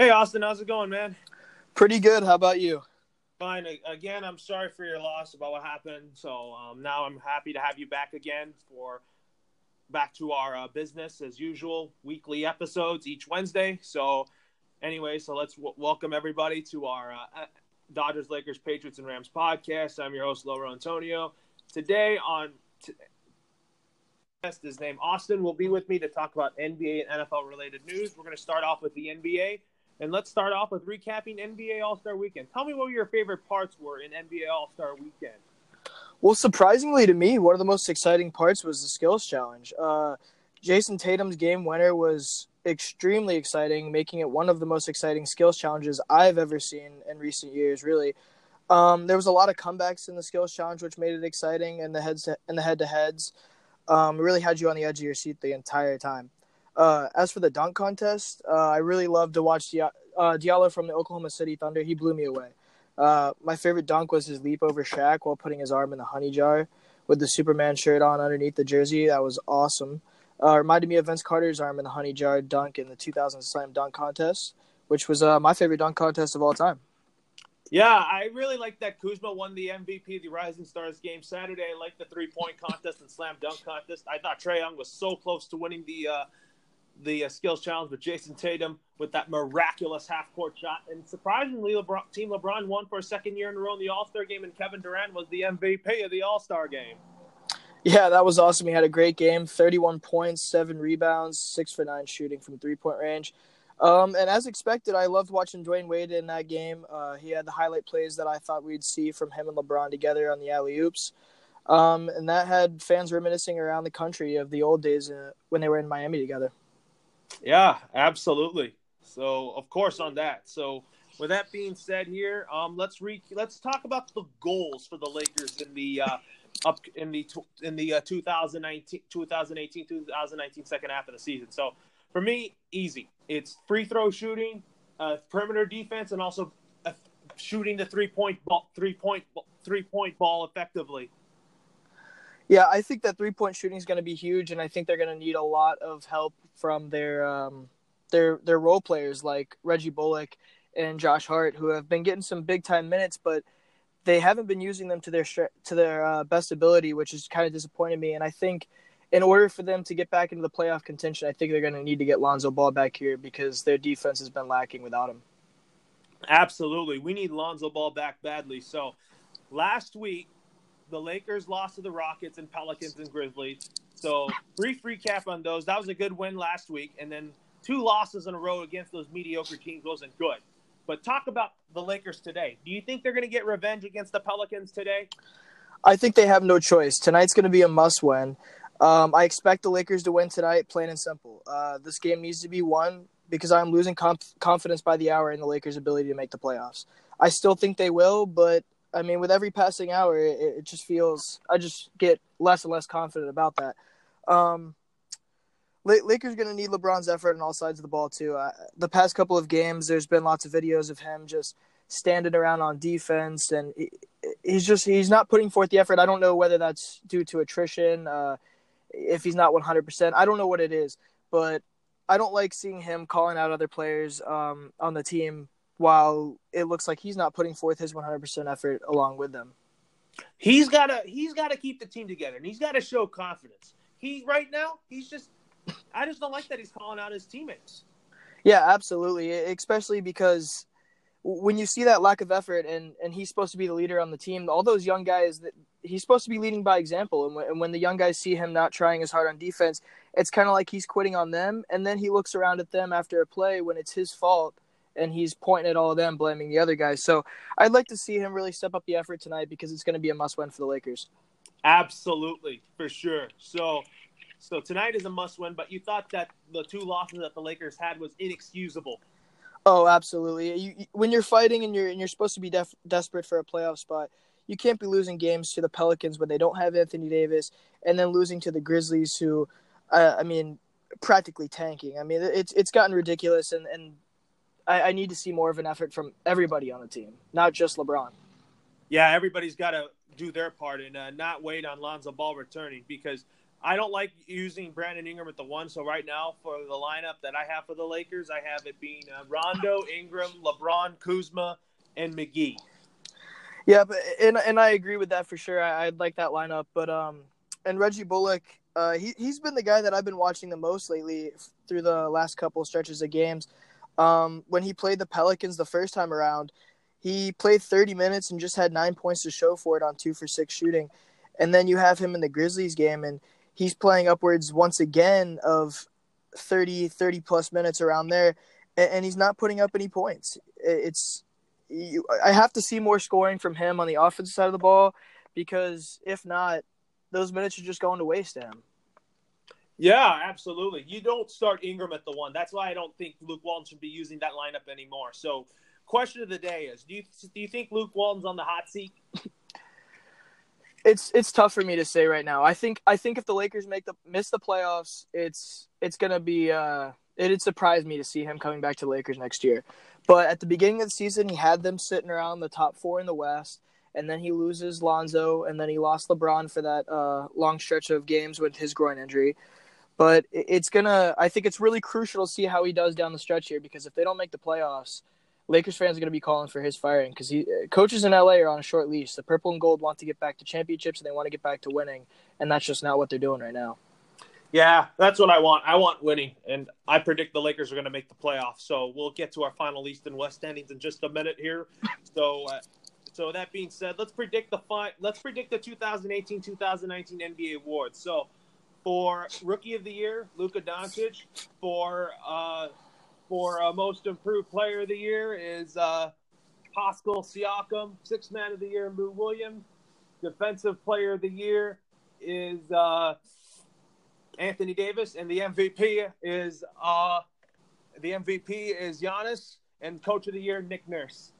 Hey, Austin, how's it going, man? Pretty good. How about you? Fine. Again, I'm sorry for your loss about what happened. So um, now I'm happy to have you back again for back to our uh, business as usual, weekly episodes each Wednesday. So anyway, so let's w- welcome everybody to our uh, Dodgers, Lakers, Patriots, and Rams podcast. I'm your host, Laura Antonio. Today on t- his name Austin will be with me to talk about NBA and NFL related news. We're going to start off with the NBA, and let's start off with recapping NBA All Star Weekend. Tell me what your favorite parts were in NBA All Star Weekend. Well, surprisingly to me, one of the most exciting parts was the skills challenge. Uh, Jayson Tatum's game winner was extremely exciting, making it one of the most exciting skills challenges I've ever seen in recent years. Really, um, there was a lot of comebacks in the skills challenge, which made it exciting, and the heads and the head to heads um, really had you on the edge of your seat the entire time. Uh, as for the dunk contest, uh, I really loved to watch Di- uh, Diallo from the Oklahoma City Thunder. He blew me away. Uh, my favorite dunk was his leap over Shaq while putting his arm in the honey jar with the Superman shirt on underneath the jersey. That was awesome. Uh, reminded me of Vince Carter's arm in the honey jar dunk in the 2000 slam dunk contest, which was uh, my favorite dunk contest of all time. Yeah, I really like that Kuzma won the MVP of the Rising Stars game Saturday. I like the three point contest and slam dunk contest. I thought Trae Young was so close to winning the the uh, skills challenge with Jayson Tatum with that miraculous half court shot. And surprisingly, LeBron, Team LeBron won for a second year in a row in the All Star game, and Kevin Durant was the MVP of the All Star game. Yeah, that was awesome. He had a great game 31 points, seven rebounds, six for nine shooting from three point range. Um, and as expected, I loved watching Dwyane Wade in that game. Uh, he had the highlight plays that I thought we'd see from him and LeBron together on the alley oops. Um, and that had fans reminiscing around the country of the old days uh, when they were in Miami together. Yeah, absolutely. So, of course, on that. So, with that being said, here, um, let's re- let's talk about the goals for the Lakers in the uh, up in the in the uh, 2019 2018 2019 second half of the season. So, for me, easy. It's free throw shooting, uh, perimeter defense, and also uh, shooting the three point ball, three point three point ball effectively. Yeah, I think that three point shooting is going to be huge, and I think they're going to need a lot of help from their um, their their role players like Reggie Bullock and Josh Hart, who have been getting some big time minutes, but they haven't been using them to their to their uh, best ability, which is kind of disappointed me. And I think in order for them to get back into the playoff contention, I think they're going to need to get Lonzo Ball back here because their defense has been lacking without him. Absolutely, we need Lonzo Ball back badly. So last week the Lakers lost to the Rockets and Pelicans and Grizzlies. So brief recap on those. That was a good win last week, and then two losses in a row against those mediocre teams wasn't good. But talk about the Lakers today. Do you think they're going to get revenge against the Pelicans today? I think they have no choice. Tonight's going to be a must win. Um, I expect the Lakers to win tonight, plain and simple. Uh, this game needs to be won because I'm losing comp- confidence by the hour in the Lakers' ability to make the playoffs. I still think they will, but I mean, with every passing hour, it, it just feels I just get less and less confident about that. Um, Lakers going to need LeBron's effort on all sides of the ball too. Uh, the past couple of games, there's been lots of videos of him just standing around on defense, and he, he's just he's not putting forth the effort. I don't know whether that's due to attrition, uh, if he's not 100. percent I don't know what it is, but I don't like seeing him calling out other players um, on the team while it looks like he's not putting forth his 100% effort along with them. He's got to he's got to keep the team together and he's got to show confidence. He right now, he's just I just don't like that he's calling out his teammates. Yeah, absolutely, especially because when you see that lack of effort and and he's supposed to be the leader on the team, all those young guys that he's supposed to be leading by example and when, and when the young guys see him not trying as hard on defense, it's kind of like he's quitting on them and then he looks around at them after a play when it's his fault and he's pointing at all of them, blaming the other guys. So I'd like to see him really step up the effort tonight because it's going to be a must-win for the Lakers. Absolutely, for sure. So, so tonight is a must-win. But you thought that the two losses that the Lakers had was inexcusable. Oh, absolutely. You, when you're fighting and you're and you're supposed to be def- desperate for a playoff spot, you can't be losing games to the Pelicans when they don't have Anthony Davis, and then losing to the Grizzlies, who, uh, I mean, practically tanking. I mean, it's it's gotten ridiculous, and and I, I need to see more of an effort from everybody on the team, not just LeBron. Yeah, everybody's got to do their part and uh, not wait on Lonzo Ball returning because I don't like using Brandon Ingram at the one. So right now, for the lineup that I have for the Lakers, I have it being uh, Rondo, Ingram, LeBron, Kuzma, and McGee. Yeah, but and and I agree with that for sure. I, would like that lineup, but um, and Reggie Bullock, uh, he he's been the guy that I've been watching the most lately through the last couple stretches of games. Um, when he played the Pelicans the first time around, he played 30 minutes and just had nine points to show for it on two for six shooting. And then you have him in the Grizzlies game, and he's playing upwards once again of 30, 30 plus minutes around there, and, and he's not putting up any points. It's you, I have to see more scoring from him on the offensive side of the ball because if not, those minutes are just going to waste him. Yeah, absolutely. You don't start Ingram at the one. That's why I don't think Luke Walton should be using that lineup anymore. So, question of the day is: Do you do you think Luke Walton's on the hot seat? it's it's tough for me to say right now. I think I think if the Lakers make the miss the playoffs, it's it's gonna be uh it'd surprise me to see him coming back to the Lakers next year. But at the beginning of the season, he had them sitting around the top four in the West and then he loses Lonzo, and then he lost LeBron for that uh, long stretch of games with his groin injury. But it's gonna. I think it's really crucial to see how he does down the stretch here because if they don't make the playoffs, Lakers fans are gonna be calling for his firing because he coaches in LA are on a short leash. The purple and gold want to get back to championships and they want to get back to winning, and that's just not what they're doing right now. Yeah, that's what I want. I want winning, and I predict the Lakers are going to make the playoffs. So we'll get to our final East and West standings in just a minute here. So, uh, so that being said, let's predict the fi- Let's predict the 2018-2019 NBA awards. So for Rookie of the Year, Luka Doncic. For uh, for uh, Most Improved Player of the Year is uh, Pascal Siakam. Sixth Man of the Year, Lou Williams. Defensive Player of the Year is uh, Anthony Davis, and the MVP is uh, the MVP is Giannis, and Coach of the Year Nick Nurse.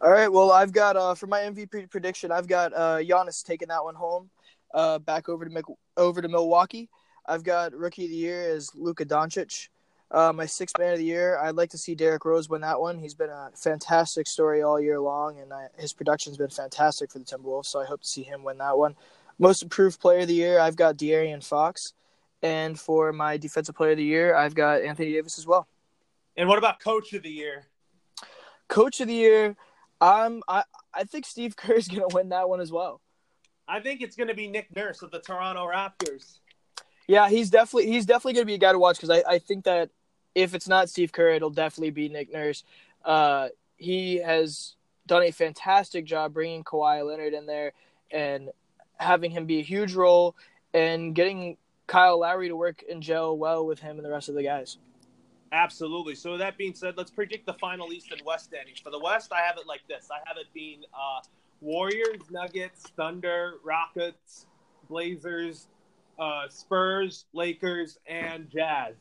All right. Well, I've got uh, for my MVP prediction, I've got uh, Giannis taking that one home uh, back over to over to Milwaukee. I've got rookie of the year is Luka Doncic. Uh, my sixth man of the year, I'd like to see Derrick Rose win that one. He's been a fantastic story all year long, and I, his production's been fantastic for the Timberwolves. So I hope to see him win that one. Most improved player of the year, I've got De'Aaron Fox, and for my defensive player of the year, I've got Anthony Davis as well. And what about coach of the year? Coach of the year, um, I I think Steve Kerr is going to win that one as well. I think it's going to be Nick Nurse of the Toronto Raptors. Yeah, he's definitely he's definitely going to be a guy to watch because I, I think that if it's not Steve Kerr, it'll definitely be Nick Nurse. Uh, he has done a fantastic job bringing Kawhi Leonard in there and having him be a huge role and getting Kyle Lowry to work and gel well with him and the rest of the guys. Absolutely. So that being said, let's predict the final East and West standings. For the West, I have it like this: I have it being uh, Warriors, Nuggets, Thunder, Rockets, Blazers, uh, Spurs, Lakers, and Jazz.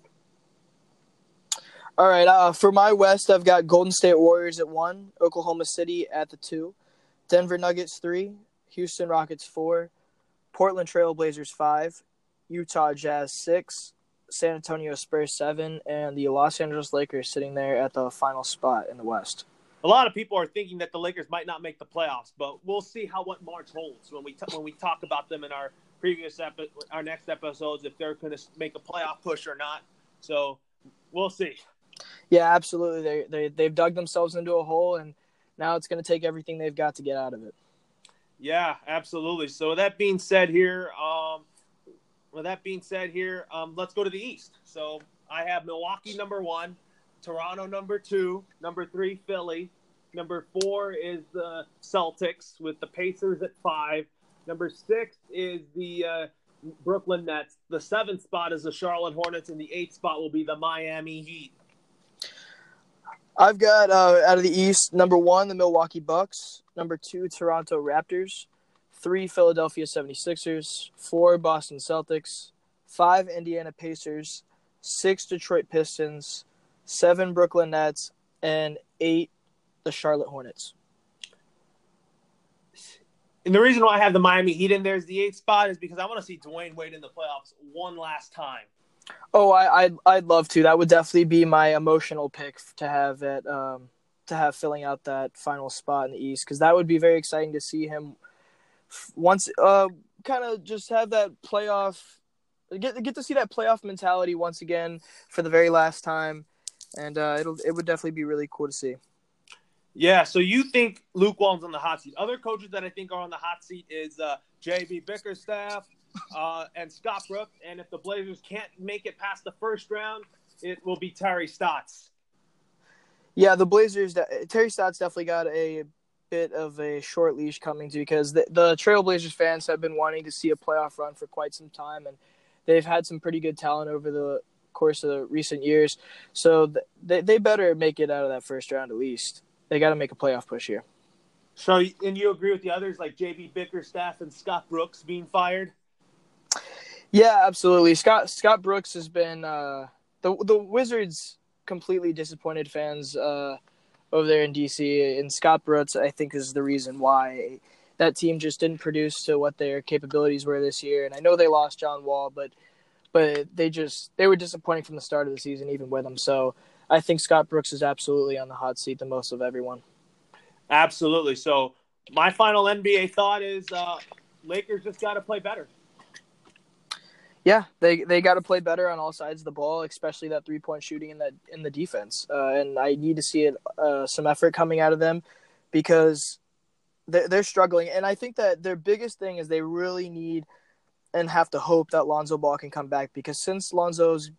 All right. Uh, for my West, I've got Golden State Warriors at one, Oklahoma City at the two, Denver Nuggets three, Houston Rockets four, Portland Trail Blazers five, Utah Jazz six, San Antonio Spurs seven, and the Los Angeles Lakers sitting there at the final spot in the West a lot of people are thinking that the Lakers might not make the playoffs, but we'll see how what March holds when we t- when we talk about them in our previous epi- our next episodes if they're going to make a playoff push or not. So we'll see. Yeah, absolutely. They they they've dug themselves into a hole, and now it's going to take everything they've got to get out of it. Yeah, absolutely. So that being said, here, um, with that being said, here, um, let's go to the East. So I have Milwaukee number one. Toronto number two, number three Philly, number four is the Celtics with the Pacers at five. Number six is the uh, Brooklyn Nets. The seventh spot is the Charlotte Hornets, and the eighth spot will be the Miami Heat. I've got uh, out of the East number one the Milwaukee Bucks, number two Toronto Raptors, three Philadelphia 76ers, four Boston Celtics, five Indiana Pacers, six Detroit Pistons, seven Brooklyn Nets, and eight the Charlotte Hornets. And the reason why I have the Miami Heat in there is the eighth spot is because I want to see Dwyane Wade in the playoffs one last time. Oh, I, I'd I'd love to. That would definitely be my emotional pick to have at um to have filling out that final spot in the East because that would be very exciting to see him once uh kind of just have that playoff get get to see that playoff mentality once again for the very last time, and uh, it'll it would definitely be really cool to see. Yeah, so you think Luke Walton's on the hot seat? Other coaches that I think are on the hot seat is uh, JB Bickerstaff uh, and Scott Brooks. And if the Blazers can't make it past the first round, it will be Terry Stotts. Yeah, the Blazers. Terry Stotts definitely got a bit of a short leash coming to because the, the Trailblazers fans have been wanting to see a playoff run for quite some time, and they've had some pretty good talent over the course of the recent years. So they they better make it out of that first round at least they got to make a playoff push here. So, and you agree with the others like JB Bickerstaff and Scott Brooks being fired? Yeah, absolutely. Scott Scott Brooks has been uh, the the Wizards completely disappointed fans uh, over there in DC, and Scott Brooks I think is the reason why that team just didn't produce to what their capabilities were this year. And I know they lost John Wall, but but they just they were disappointing from the start of the season, even with him. So I think Scott Brooks is absolutely on the hot seat the most of everyone. Absolutely. So my final NBA thought is uh, Lakers just got to play better. Yeah, they they got to play better on all sides of the ball, especially that three point shooting in that in the defense. Uh, and I need to see it uh, some effort coming out of them because they're, they're struggling. And I think that their biggest thing is they really need and have to hope that Lonzo Ball can come back because since Lonzo's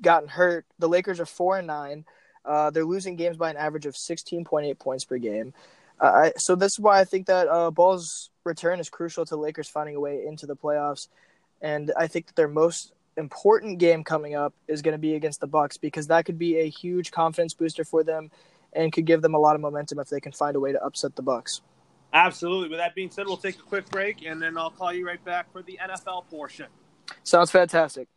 gotten hurt. The Lakers are four and nine. Uh, they're losing games by an average of sixteen point eight points per game. Uh, so this is why I think that uh, Ball's return is crucial to Lakers finding a way into the playoffs. And I think that their most important game coming up is going to be against the Bucks because that could be a huge confidence booster for them and could give them a lot of momentum if they can find a way to upset the Bucks. Absolutely. With that being said, we'll take a quick break and then I'll call you right back for the NFL portion. Sounds fantastic.